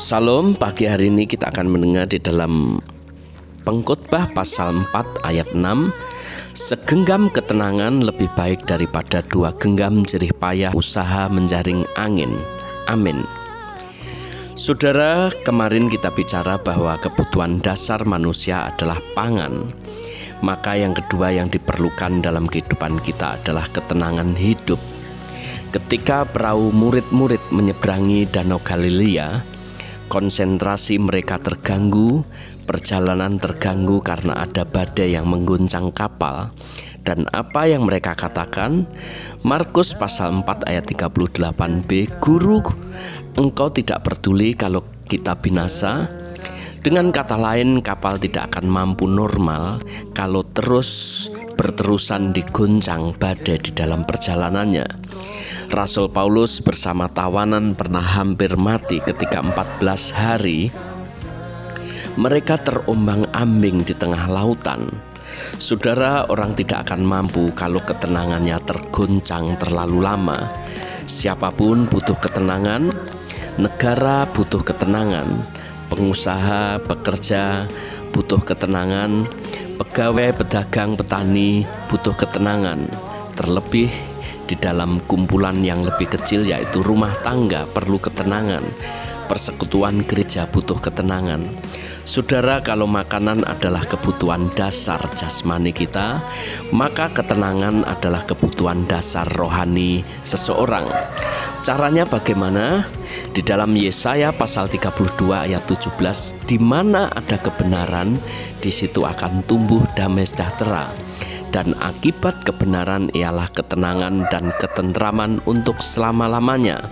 Salam, pagi hari ini kita akan mendengar di dalam Pengkhotbah pasal 4 ayat 6 Segenggam ketenangan lebih baik daripada dua genggam jerih payah usaha menjaring angin. Amin. Saudara, kemarin kita bicara bahwa kebutuhan dasar manusia adalah pangan. Maka yang kedua yang diperlukan dalam kehidupan kita adalah ketenangan hidup. Ketika perahu murid-murid menyeberangi Danau Galilea, konsentrasi mereka terganggu, perjalanan terganggu karena ada badai yang mengguncang kapal. Dan apa yang mereka katakan? Markus pasal 4 ayat 38b, Guru, engkau tidak peduli kalau kita binasa? Dengan kata lain, kapal tidak akan mampu normal kalau terus berterusan diguncang badai di dalam perjalanannya. Rasul Paulus bersama tawanan pernah hampir mati ketika 14 hari mereka terombang-ambing di tengah lautan. Saudara, orang tidak akan mampu kalau ketenangannya terguncang terlalu lama. Siapa pun butuh ketenangan, negara butuh ketenangan, pengusaha, pekerja butuh ketenangan, Pegawai, pedagang, petani butuh ketenangan, terlebih di dalam kumpulan yang lebih kecil, yaitu rumah tangga, perlu ketenangan. Persekutuan gereja butuh ketenangan. Saudara, kalau makanan adalah kebutuhan dasar jasmani kita, maka ketenangan adalah kebutuhan dasar rohani seseorang. Caranya bagaimana? Di dalam Yesaya pasal 32 ayat 17, di mana ada kebenaran, di situ akan tumbuh damai sejahtera. Dan akibat kebenaran ialah ketenangan dan ketentraman untuk selama-lamanya.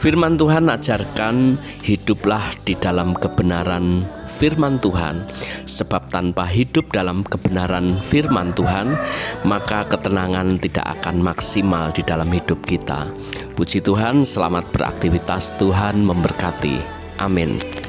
Firman Tuhan ajarkan hiduplah di dalam kebenaran firman Tuhan sebab tanpa hidup dalam kebenaran firman Tuhan maka ketenangan tidak akan maksimal di dalam hidup kita. Puji Tuhan, selamat beraktivitas Tuhan memberkati. Amin.